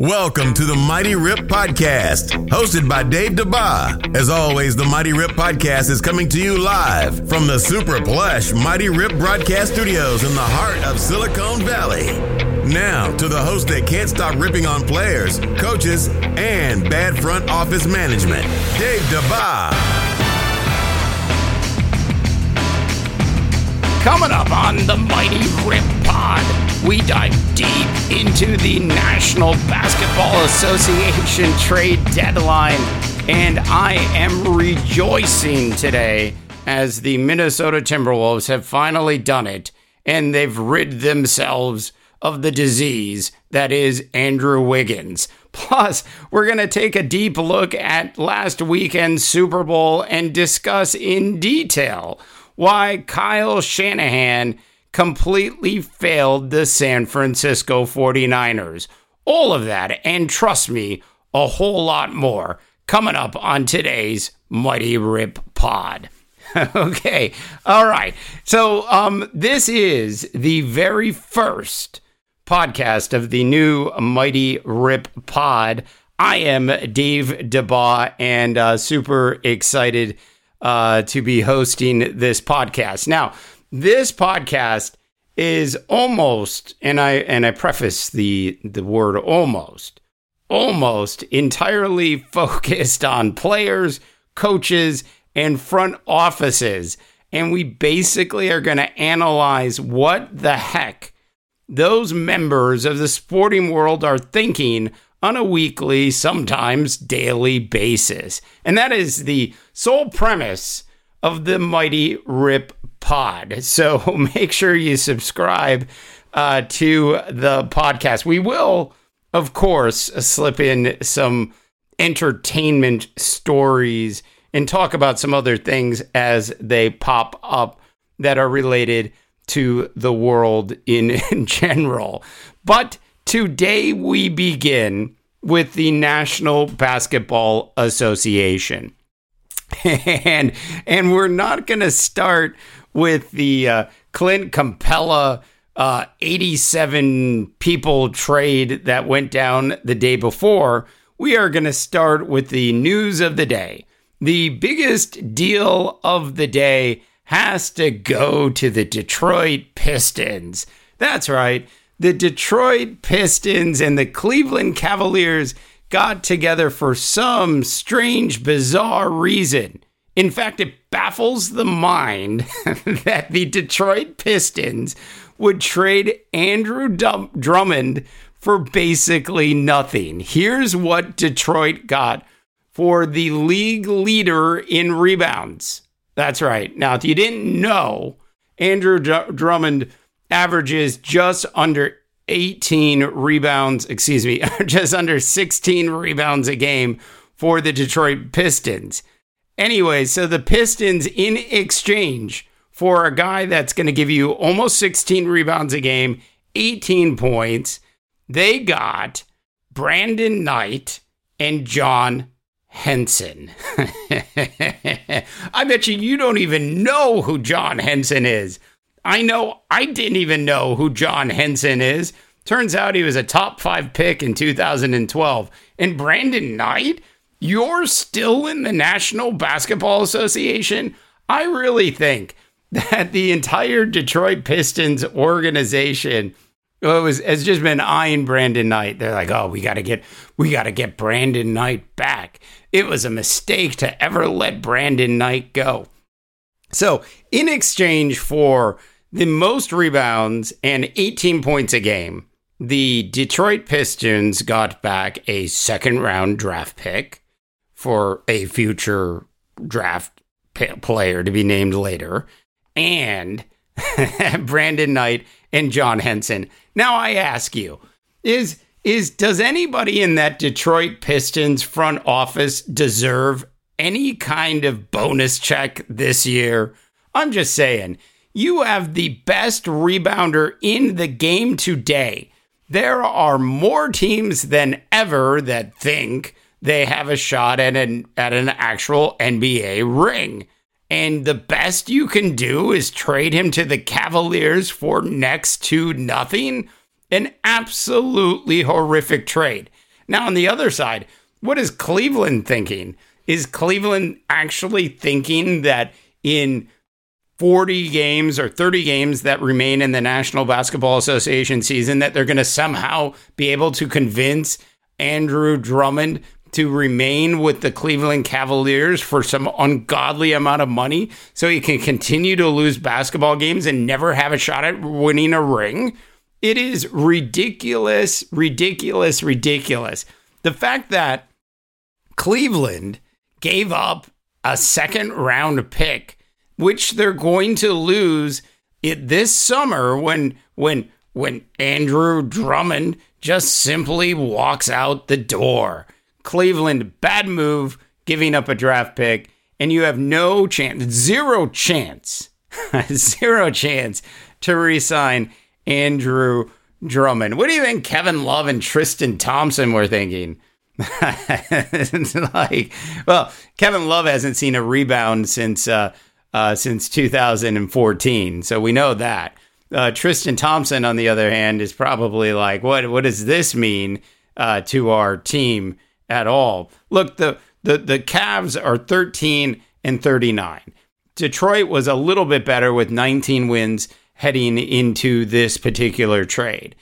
Welcome to the Mighty Rip Podcast, hosted by Dave DeBa. As always, the Mighty Rip Podcast is coming to you live from the super plush Mighty Rip Broadcast Studios in the heart of Silicon Valley. Now, to the host that can't stop ripping on players, coaches, and bad front office management, Dave DeBa. Coming up on the Mighty Rip Pod, we dive deep into the National Basketball Association trade deadline, and I am rejoicing today as the Minnesota Timberwolves have finally done it and they've rid themselves of the disease that is Andrew Wiggins. Plus, we're going to take a deep look at last weekend's Super Bowl and discuss in detail why Kyle Shanahan completely failed the San Francisco 49ers. All of that, and trust me, a whole lot more coming up on today's Mighty Rip Pod. okay, all right. So, um, this is the very first podcast of the new Mighty Rip Pod. I am Dave DeBaugh and uh, super excited uh, to be hosting this podcast. Now, this podcast is almost, and I and I preface the the word almost, almost entirely focused on players, coaches, and front offices. And we basically are going to analyze what the heck those members of the sporting world are thinking on a weekly, sometimes daily basis. And that is the sole premise of the Mighty Rip Pod. So make sure you subscribe uh, to the podcast. We will, of course, slip in some entertainment stories and talk about some other things as they pop up that are related to the world in, in general. But today we begin with the National Basketball Association. and and we're not going to start with the uh, Clint Capela uh, 87 people trade that went down the day before. We are going to start with the news of the day. The biggest deal of the day has to go to the Detroit Pistons. That's right. The Detroit Pistons and the Cleveland Cavaliers got together for some strange, bizarre reason. In fact, it baffles the mind that the Detroit Pistons would trade Andrew Dum- Drummond for basically nothing. Here's what Detroit got for the league leader in rebounds. That's right. Now, if you didn't know, Andrew D- Drummond averages just under 18 rebounds, excuse me, just under 16 rebounds a game for the Detroit Pistons. Anyway, so the Pistons, in exchange for a guy that's going to give you almost 16 rebounds a game, 18 points, they got Brandon Knight and John Henson. I bet you you don't even know who John Henson is. I know I didn't even know who John Henson is. Turns out he was a top five pick in 2012. And Brandon Knight, you're still in the National Basketball Association? I really think that the entire Detroit Pistons organization oh, was, has just been eyeing Brandon Knight. They're like, oh, we gotta get we gotta get Brandon Knight back. It was a mistake to ever let Brandon Knight go. So, in exchange for the most rebounds and 18 points a game, the Detroit Pistons got back a second round draft pick for a future draft player to be named later, and Brandon Knight and John Henson. Now I ask you, is is does anybody in that Detroit Pistons front office deserve any kind of bonus check this year? I'm just saying, you have the best rebounder in the game today. There are more teams than ever that think they have a shot at an at an actual NBA ring. And the best you can do is trade him to the Cavaliers for next to nothing. An absolutely horrific trade. Now, on the other side, what is Cleveland thinking? Is Cleveland actually thinking that in 40 games or 30 games that remain in the National Basketball Association season that they're going to somehow be able to convince Andrew Drummond to remain with the Cleveland Cavaliers for some ungodly amount of money so he can continue to lose basketball games and never have a shot at winning a ring. It is ridiculous, ridiculous, ridiculous. The fact that Cleveland gave up a second round pick, which they're going to lose it this summer when when when Andrew Drummond just simply walks out the door. Cleveland, bad move, giving up a draft pick, and you have no chance, zero chance, zero chance to resign Andrew Drummond. What do you think Kevin Love and Tristan Thompson were thinking? like, well, Kevin Love hasn't seen a rebound since uh, uh, since 2014, so we know that. Uh, Tristan Thompson, on the other hand, is probably like, what What does this mean uh, to our team at all? Look, the the the Cavs are 13 and 39. Detroit was a little bit better with 19 wins heading into this particular trade.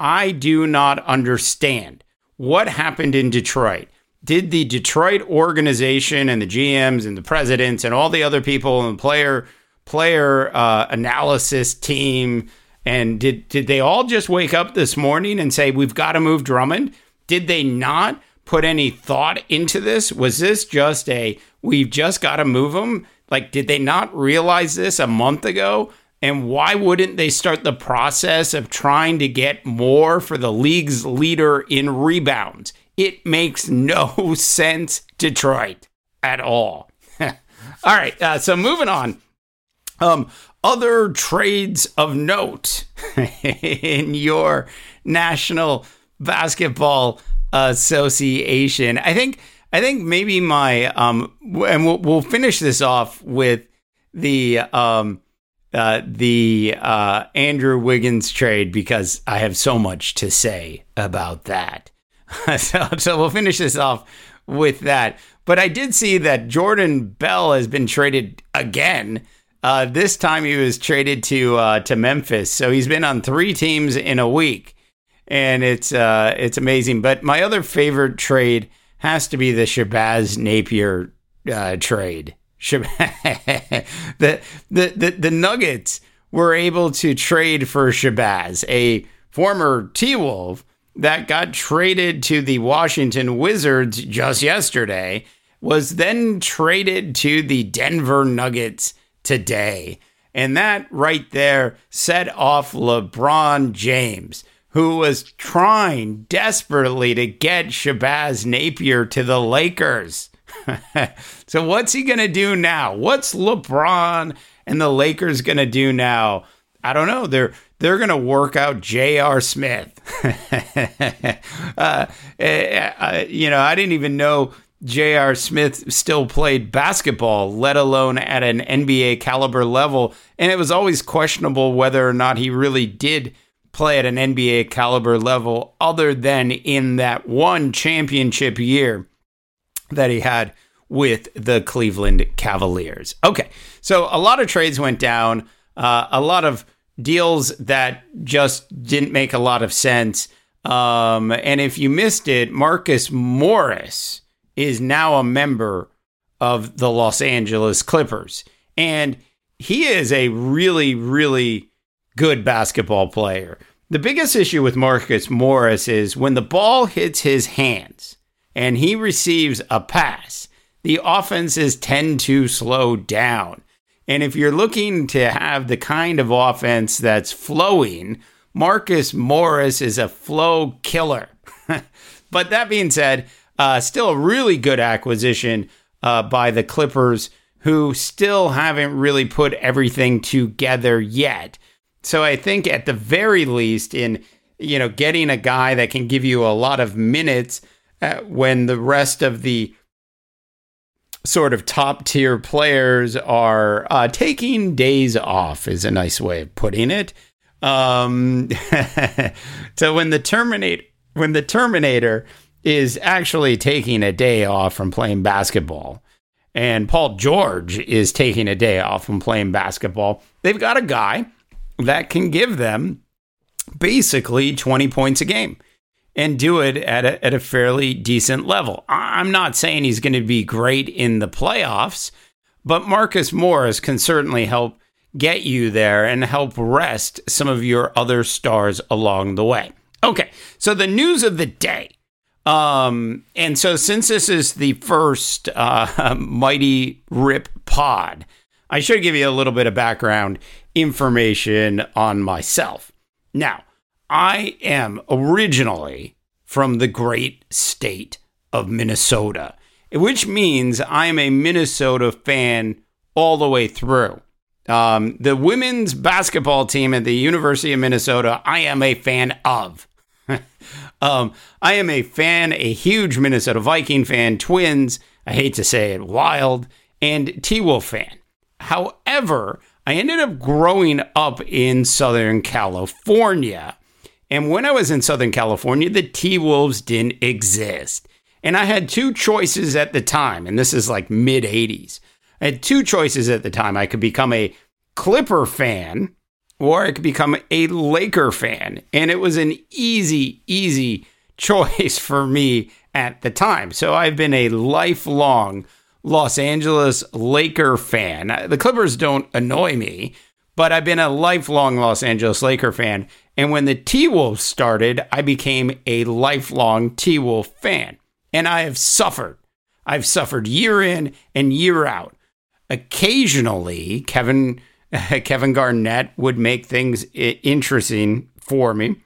I do not understand what happened in Detroit. Did the Detroit organization and the GMs and the presidents and all the other people and player player uh, analysis team and did did they all just wake up this morning and say we've got to move Drummond? Did they not put any thought into this? Was this just a we've just got to move him? Like did they not realize this a month ago? And why wouldn't they start the process of trying to get more for the league's leader in rebounds? It makes no sense, Detroit, at all. all right, uh, so moving on. Um, other trades of note in your National Basketball Association. I think I think maybe my um, and we'll, we'll finish this off with the um uh, the uh, Andrew Wiggins trade because I have so much to say about that. so, so we'll finish this off with that. But I did see that Jordan Bell has been traded again. Uh, this time he was traded to uh, to Memphis, so he's been on three teams in a week, and it's uh, it's amazing. But my other favorite trade has to be the Shabazz Napier uh, the, the, the, the Nuggets were able to trade for Shabazz, a former T Wolf that got traded to the Washington Wizards just yesterday, was then traded to the Denver Nuggets today. And that right there set off LeBron James, who was trying desperately to get Shabazz Napier to the Lakers. so what's he going to do now? What's LeBron and the Lakers going to do now? I don't know. They're they're going to work out J.R. Smith. uh, uh, you know, I didn't even know J.R. Smith still played basketball, let alone at an NBA caliber level. And it was always questionable whether or not he really did play at an NBA caliber level, other than in that one championship year that he had with the Cleveland Cavaliers. Okay, so a lot of trades went down, uh, a lot of deals that just didn't make a lot of sense. Um, and if you missed it, Marcus Morris is now a member of the Los Angeles Clippers. And he is a really, really good basketball player. The biggest issue with Marcus Morris is when the ball hits his hands, and he receives a pass, the offenses tend to slow down. And if you're looking to have the kind of offense that's flowing, Marcus Morris is a flow killer. but that being said, uh, still a really good acquisition uh, by the Clippers, who still haven't really put everything together yet. So I think at the very least, in you know, getting a guy that can give you a lot of minutes uh, when the rest of the sort of top tier players are uh, taking days off is a nice way of putting it. Um, so when the Terminator when the Terminator is actually taking a day off from playing basketball, and Paul George is taking a day off from playing basketball, they've got a guy that can give them basically 20 points a game and do it at a, at a fairly decent level. I'm not saying he's going to be great in the playoffs, but Marcus Morris can certainly help get you there and help rest some of your other stars along the way. Okay, so the news of the day. Um, and so since this is the first uh, Mighty Rip pod, I should give you a little bit of background information on myself. Now, I am originally from the great state of Minnesota, which means I am a Minnesota fan all the way through. Um, the women's basketball team at the University of Minnesota, I am a fan of. um, I am a fan, a huge Minnesota Viking fan, Twins, I hate to say it, Wild, and T Wolf fan. However, I ended up growing up in Southern California. And when I was in Southern California, the T Wolves didn't exist. And I had two choices at the time, and this is like mid 80s. I had two choices at the time. I could become a Clipper fan or I could become a Laker fan. And it was an easy, easy choice for me at the time. So I've been a lifelong Los Angeles Laker fan. The Clippers don't annoy me, but I've been a lifelong Los Angeles Laker fan. And when the T Wolves started, I became a lifelong T Wolf fan. And I have suffered. I've suffered year in and year out. Occasionally, Kevin Kevin Garnett would make things interesting for me.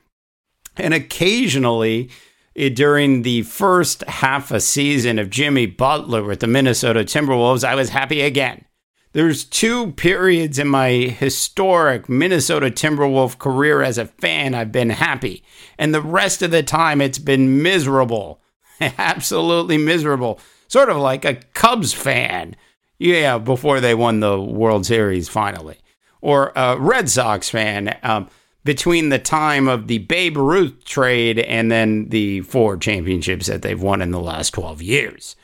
And occasionally, eh, during the first half a season of Jimmy Butler with the Minnesota Timberwolves, I was happy again. There's two periods in my historic Minnesota Timberwolf career as a fan I've been happy. And the rest of the time it's been miserable. Absolutely miserable. Sort of like a Cubs fan. Yeah, before they won the World Series finally. Or a Red Sox fan. Um, between the time of the Babe Ruth trade and then the four championships that they've won in the last 12 years.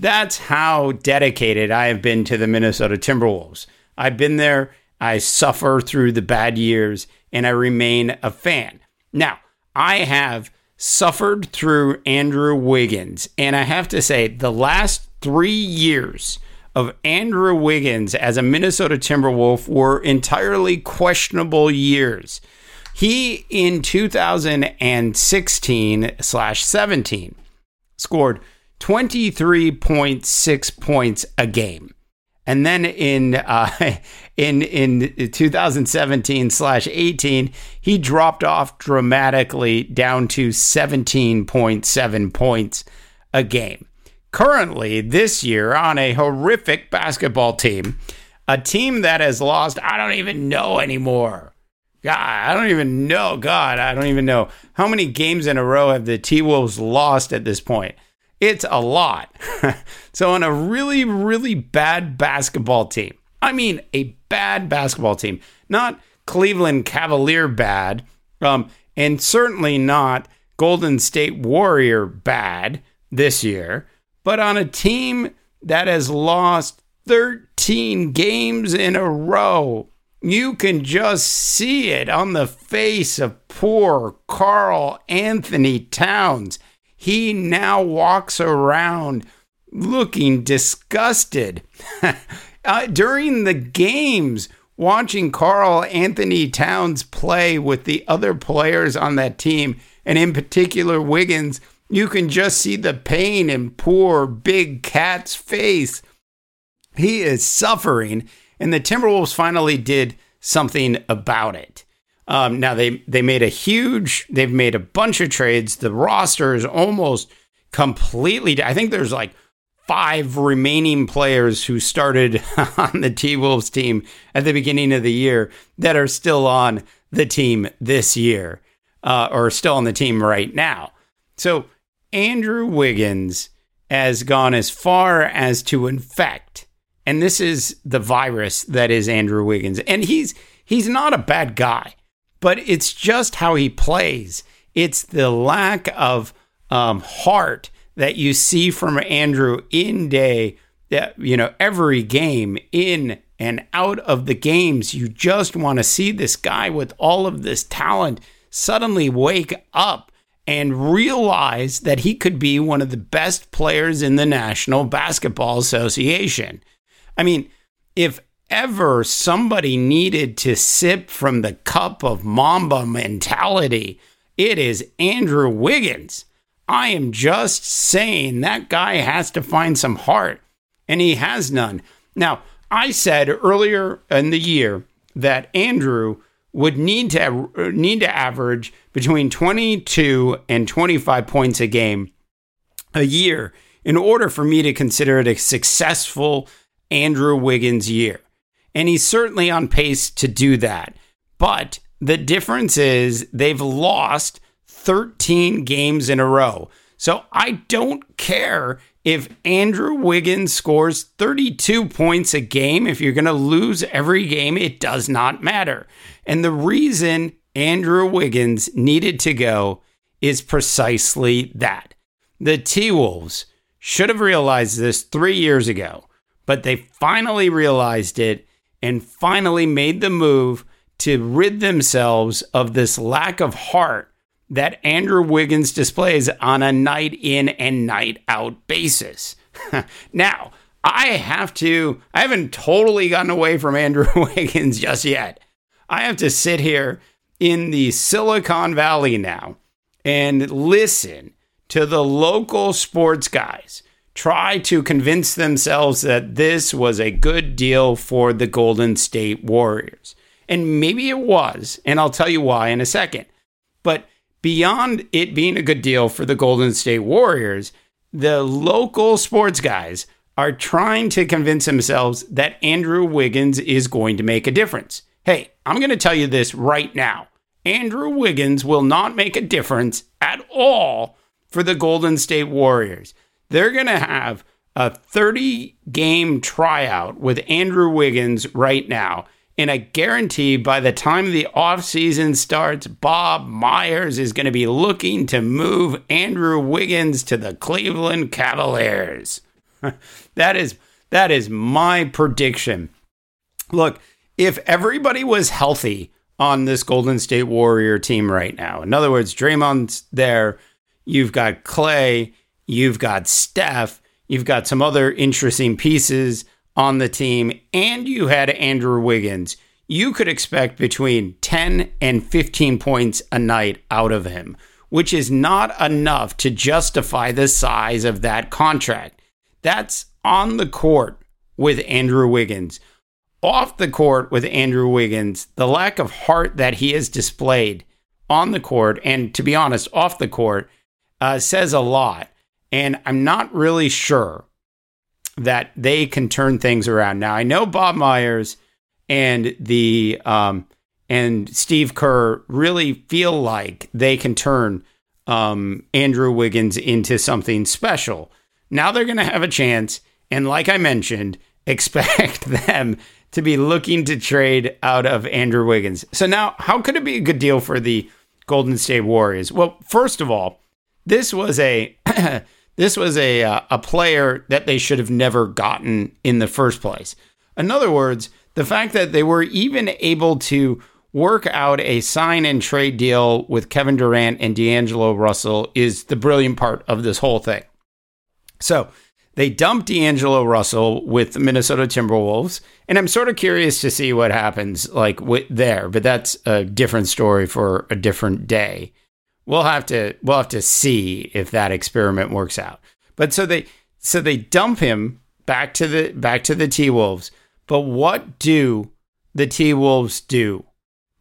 That's how dedicated I have been to the Minnesota Timberwolves. I've been there, I suffer through the bad years, and I remain a fan. Now, I have suffered through Andrew Wiggins, and I have to say, the last three years of Andrew Wiggins as a Minnesota Timberwolf were entirely questionable years. He in 2016 slash 17 scored 23.6 points a game. And then in uh, in in 2017 slash 18, he dropped off dramatically down to 17.7 points a game. Currently, this year, on a horrific basketball team, a team that has lost, I don't even know anymore. God, I don't even know. God, I don't even know. How many games in a row have the T Wolves lost at this point? It's a lot. so, on a really, really bad basketball team, I mean, a bad basketball team, not Cleveland Cavalier bad, um, and certainly not Golden State Warrior bad this year, but on a team that has lost 13 games in a row you can just see it on the face of poor Karl Anthony Towns. He now walks around looking disgusted. uh, during the games, watching Karl Anthony Towns play with the other players on that team, and in particular Wiggins, you can just see the pain in poor Big Cat's face. He is suffering and the Timberwolves finally did something about it. Um, now they they made a huge, they've made a bunch of trades. The roster is almost completely. I think there's like five remaining players who started on the T Wolves team at the beginning of the year that are still on the team this year, uh, or still on the team right now. So Andrew Wiggins has gone as far as to infect and this is the virus that is Andrew Wiggins. And he's he's not a bad guy, but it's just how he plays. It's the lack of um, heart that you see from Andrew in day, that you know every game in and out of the games. You just want to see this guy with all of this talent suddenly wake up and realize that he could be one of the best players in the National Basketball Association. I mean, if ever somebody needed to sip from the cup of Mamba mentality, it is Andrew Wiggins. I am just saying that guy has to find some heart, and he has none. Now, I said earlier in the year that Andrew would need to need to average between 22 and 25 points a game a year in order for me to consider it a successful Andrew Wiggins year. And he's certainly on pace to do that. But the difference is they've lost 13 games in a row. So I don't care if Andrew Wiggins scores 32 points a game. If you're going to lose every game, it does not matter. And the reason Andrew Wiggins needed to go is precisely that. The T Wolves should have realized this three years ago, but they finally realized it and finally made the move to rid themselves of this lack of heart that Andrew Wiggins displays on a night in and night out basis. now, I have to, I haven't totally gotten away from Andrew Wiggins just yet. I have to sit here in the Silicon Valley now and listen to the local sports guys try to convince themselves that this was a good deal for the Golden State Warriors. And maybe it was, and I'll tell you why in a second. But beyond it being a good deal for the Golden State Warriors, the local sports guys are trying to convince themselves that Andrew Wiggins is going to make a difference. Hey, I'm going to tell you this right now. Andrew Wiggins will not make a difference at all for the Golden State Warriors. They're going to have a 30 game tryout with Andrew Wiggins right now. And I guarantee by the time the offseason starts, Bob Myers is going to be looking to move Andrew Wiggins to the Cleveland Cavaliers. that is that is my prediction. Look, if everybody was healthy on this Golden State Warrior team right now, in other words, Draymond's there, you've got Klay, you've got Steph, you've got some other interesting pieces on the team, and you had Andrew Wiggins, you could expect between 10 and 15 points a night out of him, which is not enough to justify the size of that contract. That's on the court with Andrew Wiggins off the court with Andrew Wiggins, the lack of heart that he has displayed on the court, and to be honest, off the court, uh, says a lot. And I'm not really sure that they can turn things around. Now, I know Bob Myers and the um, and Steve Kerr really feel like they can turn um, Andrew Wiggins into something special. Now they're going to have a chance, and like I mentioned, expect them to be looking to trade out of Andrew Wiggins. So now, how could it be a good deal for the Golden State Warriors? Well, first of all, this was a this was a uh, a player that they should have never gotten in the first place. In other words, the fact that they were even able to work out a sign and trade deal with Kevin Durant and D'Angelo Russell is the brilliant part of this whole thing. So they dumped D'Angelo Russell with the Minnesota Timberwolves, and I'm sort of curious to see what happens like with there, but that's a different story for a different day. We'll have to we'll have to see if that experiment works out. But so they so they dump him back to the back to the T Wolves. But what do the T Wolves do?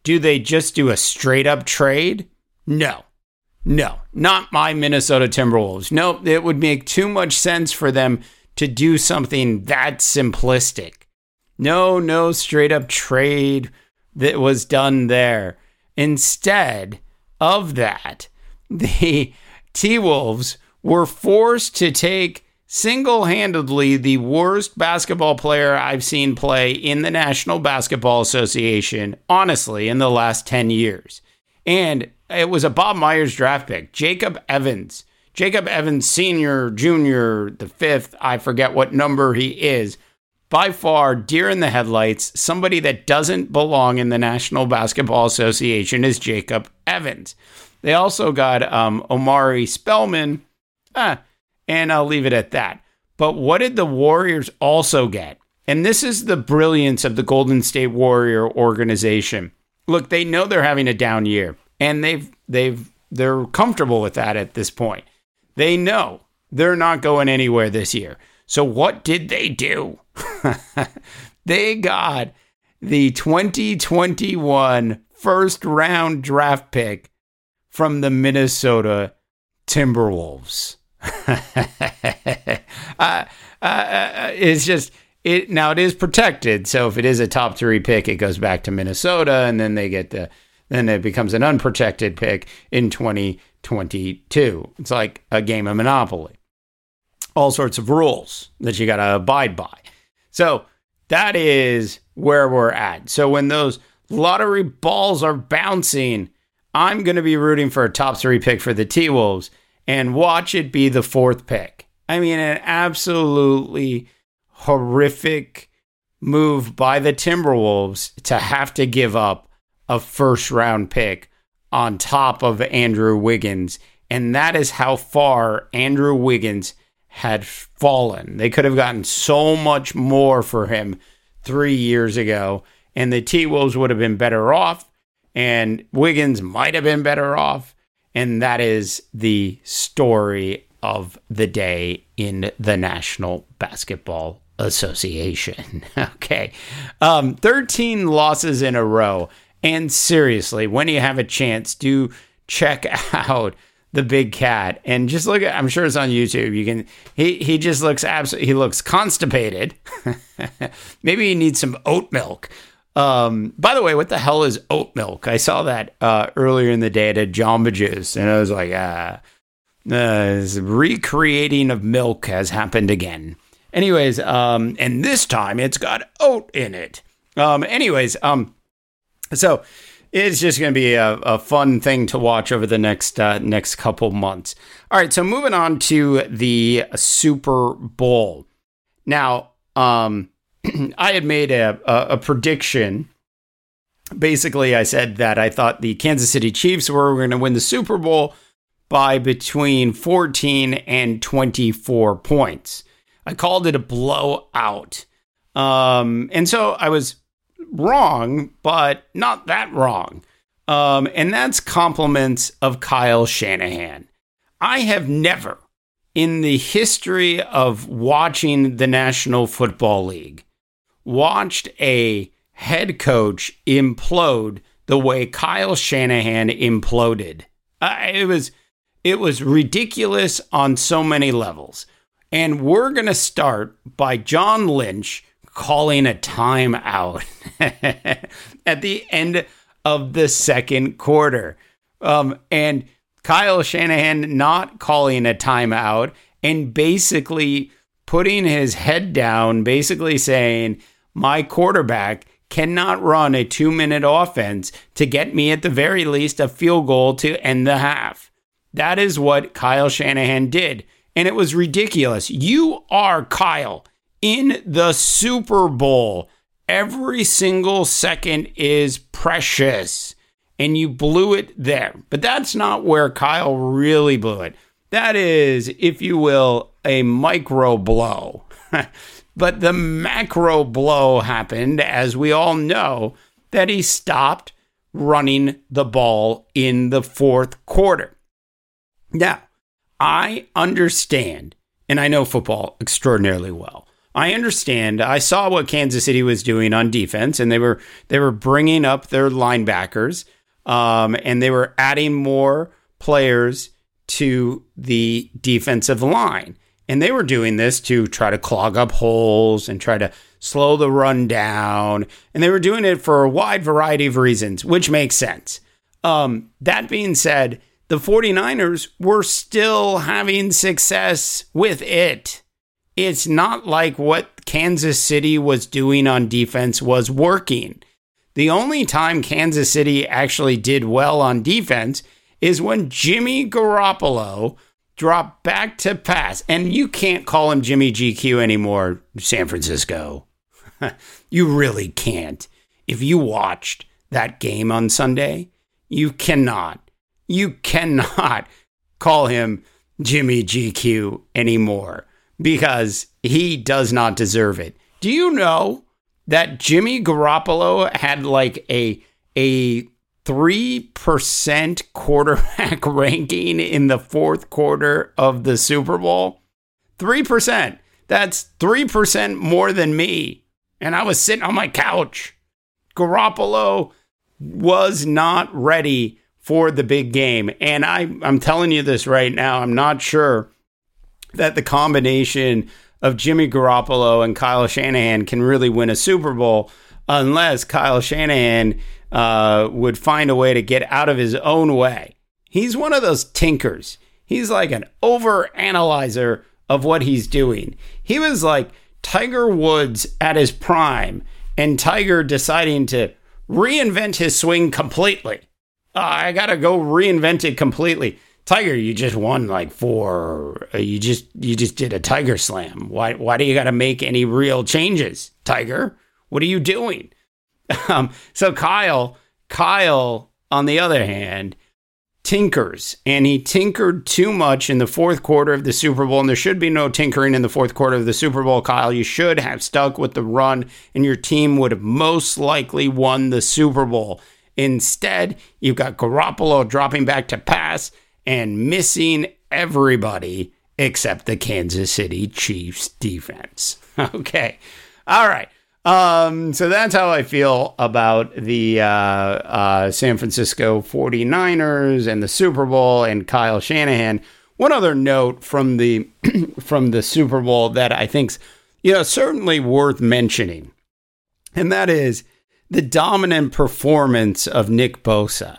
Do they just do a straight up trade? No. No, not my Minnesota Timberwolves. No, it would make too much sense for them to do something that simplistic. No, no straight up trade that was done there. Instead of that, the T Wolves were forced to take single handedly the worst basketball player I've seen play in the National Basketball Association, honestly, in the last 10 years. And it was a Bob Myers draft pick, Jacob Evans. Jacob Evans Sr., Jr., the fifth, I forget what number he is, by far deer in the headlights, somebody that doesn't belong in the National Basketball Association is Jacob Evans. They also got um, Omari Spellman, ah, and I'll leave it at that. But what did the Warriors also get? And this is the brilliance of the Golden State Warrior organization. Look, they know they're having a down year, and they've they've they're comfortable with that at this point. They know they're not going anywhere this year. So what did they do? they got the 2021 first round draft pick from the Minnesota Timberwolves. uh, uh, uh, it's just it now it is protected. So if it is a top three pick, it goes back to Minnesota, and then they get the then it becomes an unprotected pick in 2022. It's like a game of Monopoly. All sorts of rules that you got to abide by. So that is where we're at. So when those lottery balls are bouncing, I'm going to be rooting for a top three pick for the T Wolves and watch it be the fourth pick. I mean, an absolutely horrific move by the Timberwolves to have to give up a first round pick on top of Andrew Wiggins. And that is how far Andrew Wiggins had fallen. They could have gotten so much more for him three years ago, and the T Wolves would have been better off, and Wiggins might have been better off. And that is the story of the day in the National Basketball Association. okay. Um, 13 losses in a row. And seriously, when you have a chance, do check out the big cat and just look at I'm sure it's on YouTube. You can he he just looks absolutely he looks constipated. Maybe he needs some oat milk. Um, by the way, what the hell is oat milk? I saw that uh, earlier in the day at a Jamba Juice, and I was like, ah, uh, recreating of milk has happened again. Anyways, um, and this time it's got oat in it. Um, anyways, um, so it's just going to be a, a, fun thing to watch over the next uh, next couple months. All right, so moving on to the Super Bowl. Now, um, I had made a, a, a, prediction. Basically, I said that I thought the Kansas City Chiefs were going to win the Super Bowl by between 14 and 24 points. I called it a blowout. Um, and so I was wrong, but not that wrong. Um, and that's compliments of Kyle Shanahan. I have never, in the history of watching the National Football League, watched a head coach implode the way Kyle Shanahan imploded. Uh, it was it was ridiculous on so many levels. And we're going to start by John Lynch calling a timeout at the end of the second quarter. Um, and Kyle Shanahan not calling a timeout and basically putting his head down, basically saying, My quarterback cannot run a two minute offense to get me at the very least a field goal to end the half. That is what Kyle Shanahan did. And it was ridiculous. You are Kyle in the Super Bowl. Every single second is precious. And you blew it there. But that's not where Kyle really blew it. That is, if you will, a micro blow. but the macro blow happened, as we all know, that he stopped running the ball in the fourth quarter. Now, I understand, and I know football extraordinarily well. I understand. I saw what Kansas City was doing on defense, and they were they were bringing up their linebackers, um, and they were adding more players to the defensive line, and they were doing this to try to clog up holes and try to slow the run down, and they were doing it for a wide variety of reasons, which makes sense. Um, that being said, the 49ers were still having success with it it's not like what Kansas City was doing on defense was working. The only time Kansas City actually did well on defense is when Jimmy Garoppolo drop back to pass. And you can't call him Jimmy GQ anymore, San Francisco. you really can't. If you watched that game on Sunday, you cannot, you cannot call him Jimmy GQ anymore because he does not deserve it. Do you know that Jimmy Garoppolo had like a a 3% quarterback ranking in the fourth quarter of the Super Bowl? 3%. That's 3% more than me. And I was sitting on my couch. Garoppolo was not ready for the big game. And I, I'm telling you this right now, I'm not sure that the combination of Jimmy Garoppolo and Kyle Shanahan can really win a Super Bowl unless Kyle Shanahan uh, would find a way to get out of his own way. He's one of those tinkers. He's like an over analyzer of what he's doing. He was like Tiger Woods at his prime and Tiger deciding to reinvent his swing completely. Uh, I got to go reinvent it completely. Tiger, you just won like four. Uh, you just you just did a Tiger Slam. Why why do you got to make any real changes, Tiger? What are you doing? Um, so Kyle, Kyle, on the other hand, tinkers, and he tinkered too much in the fourth quarter of the Super Bowl. And there should be no tinkering in the fourth quarter of the Super Bowl, Kyle. You should have stuck with the run, and your team would have most likely won the Super Bowl. Instead, you've got Garoppolo dropping back to pass and missing everybody except the Kansas City Chiefs defense. Okay. All right. Um, so that's how I feel about the uh, uh, San Francisco 49ers and the Super Bowl and Kyle Shanahan. One other note from the from the Super Bowl that I think's you know certainly worth mentioning, and that is the dominant performance of Nick Bosa.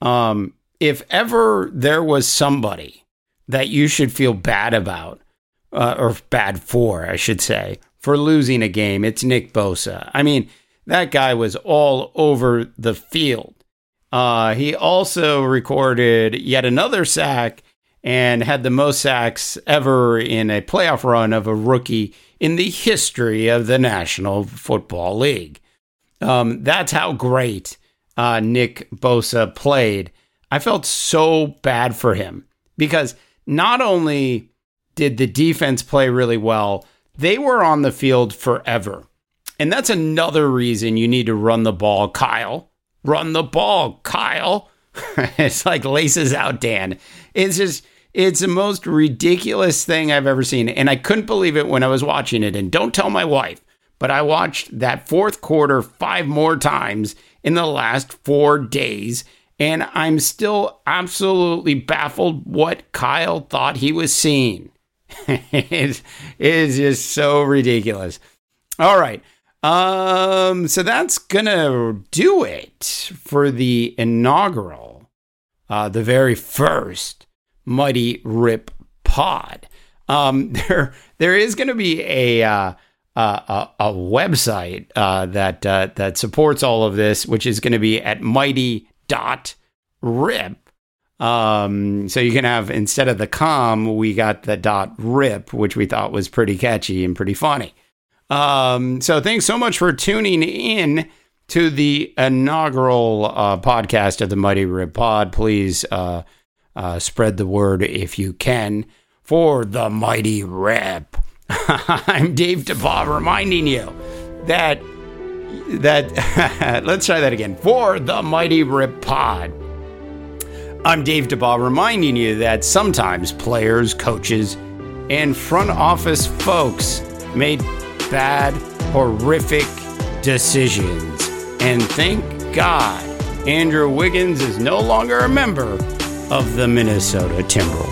Um, if ever there was somebody that you should feel bad about, uh, or bad for, I should say, for losing a game, it's Nick Bosa. I mean, that guy was all over the field. Uh, he also recorded yet another sack and had the most sacks ever in a playoff run of a rookie in the history of the National Football League. Um, that's how great uh, Nick Bosa played. I felt so bad for him because not only did the defense play really well, they were on the field forever. And that's another reason you need to run the ball, Kyle. Run the ball, Kyle. it's like laces out, Dan. It's just, it's the most ridiculous thing I've ever seen. And I couldn't believe it when I was watching it. And don't tell my wife, but I watched that fourth quarter five more times in the last four days. And I'm still absolutely baffled what Kyle thought he was seeing. it is just so ridiculous. All right. Um, so that's gonna do it for the inaugural, uh, the very first Mighty Rip Pod. Um, there, there is gonna be a uh, a, a, website uh, that uh, that supports all of this, which is going to be at mighty dot rip. Um, so you can have instead of the com, we got the dot rip, which we thought was pretty catchy and pretty funny. Um, so thanks so much for tuning in to the inaugural uh, podcast of the Mighty Rip Pod. Please uh, uh, spread the word if you can for the Mighty Rip. I'm Dave DeBaugh reminding you that that let's try that again for the Mighty Rip Pod. I'm Dave DeBaugh reminding you that sometimes players, coaches, and front office folks made bad, horrific decisions. And thank God Andrew Wiggins is no longer a member of the Minnesota Timberwolves.